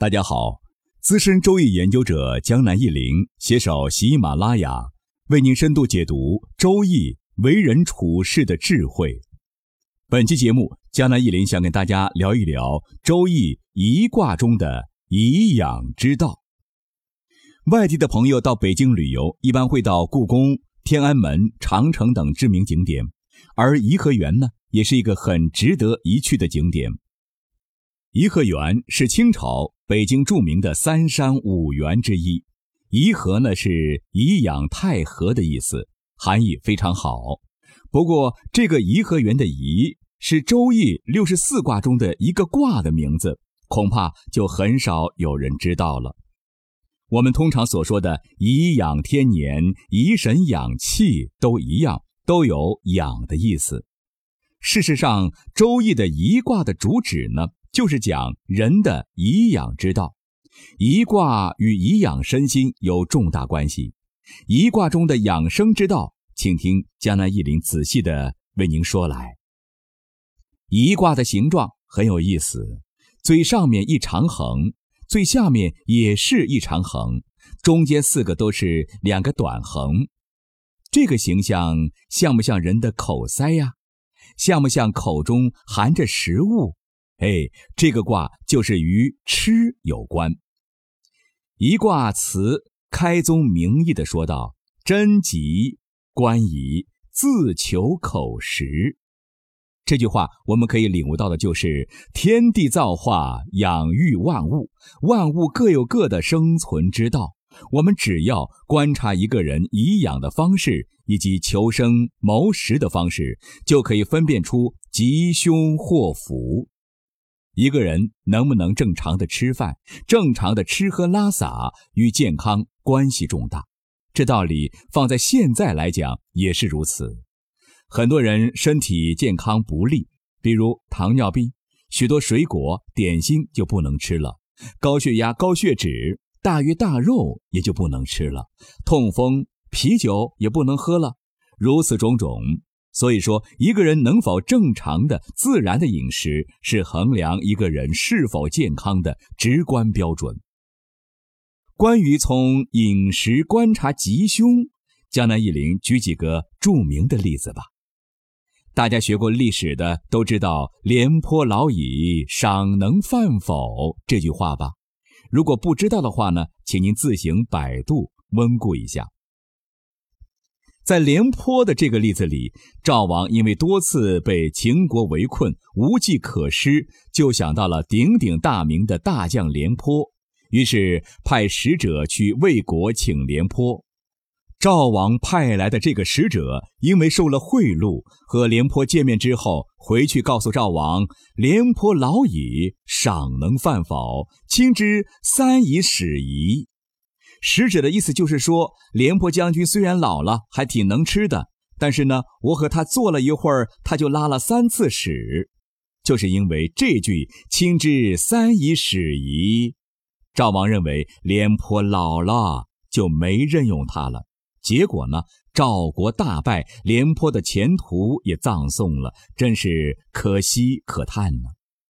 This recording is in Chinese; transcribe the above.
大家好，资深周易研究者江南一林携手喜马拉雅，为您深度解读周易为人处事的智慧。本期节目，江南一林想跟大家聊一聊周易一卦中的颐养之道。外地的朋友到北京旅游，一般会到故宫、天安门、长城等知名景点，而颐和园呢，也是一个很值得一去的景点。颐和园是清朝。北京著名的三山五园之一，颐和呢是颐养太和的意思，含义非常好。不过，这个颐和园的颐是周易六十四卦中的一个卦的名字，恐怕就很少有人知道了。我们通常所说的颐养天年、颐神养气都一样，都有养的意思。事实上，周易的颐卦的主旨呢？就是讲人的颐养之道，颐卦与颐养身心有重大关系。颐卦中的养生之道，请听江南一林仔细的为您说来。颐卦的形状很有意思，最上面一长横，最下面也是一长横，中间四个都是两个短横。这个形象像不像人的口塞呀？像不像口中含着食物？哎，这个卦就是与吃有关。一卦辞开宗明义的说道：“贞吉，观矣，自求口实。”这句话我们可以领悟到的就是：天地造化，养育万物，万物各有各的生存之道。我们只要观察一个人颐养的方式，以及求生谋食的方式，就可以分辨出吉凶祸福。一个人能不能正常的吃饭，正常的吃喝拉撒，与健康关系重大。这道理放在现在来讲也是如此。很多人身体健康不利，比如糖尿病，许多水果点心就不能吃了；高血压、高血脂、大鱼大肉也就不能吃了；痛风，啤酒也不能喝了。如此种种。所以说，一个人能否正常的、自然的饮食，是衡量一个人是否健康的直观标准。关于从饮食观察吉凶，江南一林举几个著名的例子吧。大家学过历史的都知道“廉颇老矣，尚能饭否”这句话吧？如果不知道的话呢，请您自行百度温故一下。在廉颇的这个例子里，赵王因为多次被秦国围困，无计可施，就想到了鼎鼎大名的大将廉颇，于是派使者去魏国请廉颇。赵王派来的这个使者，因为受了贿赂，和廉颇见面之后，回去告诉赵王：“廉颇老矣，尚能饭否？卿之三以始矣。”使者的意思就是说，廉颇将军虽然老了，还挺能吃的，但是呢，我和他坐了一会儿，他就拉了三次屎，就是因为这句“亲之三以始矣”。赵王认为廉颇老了，就没任用他了。结果呢，赵国大败，廉颇的前途也葬送了，真是可惜可叹呢。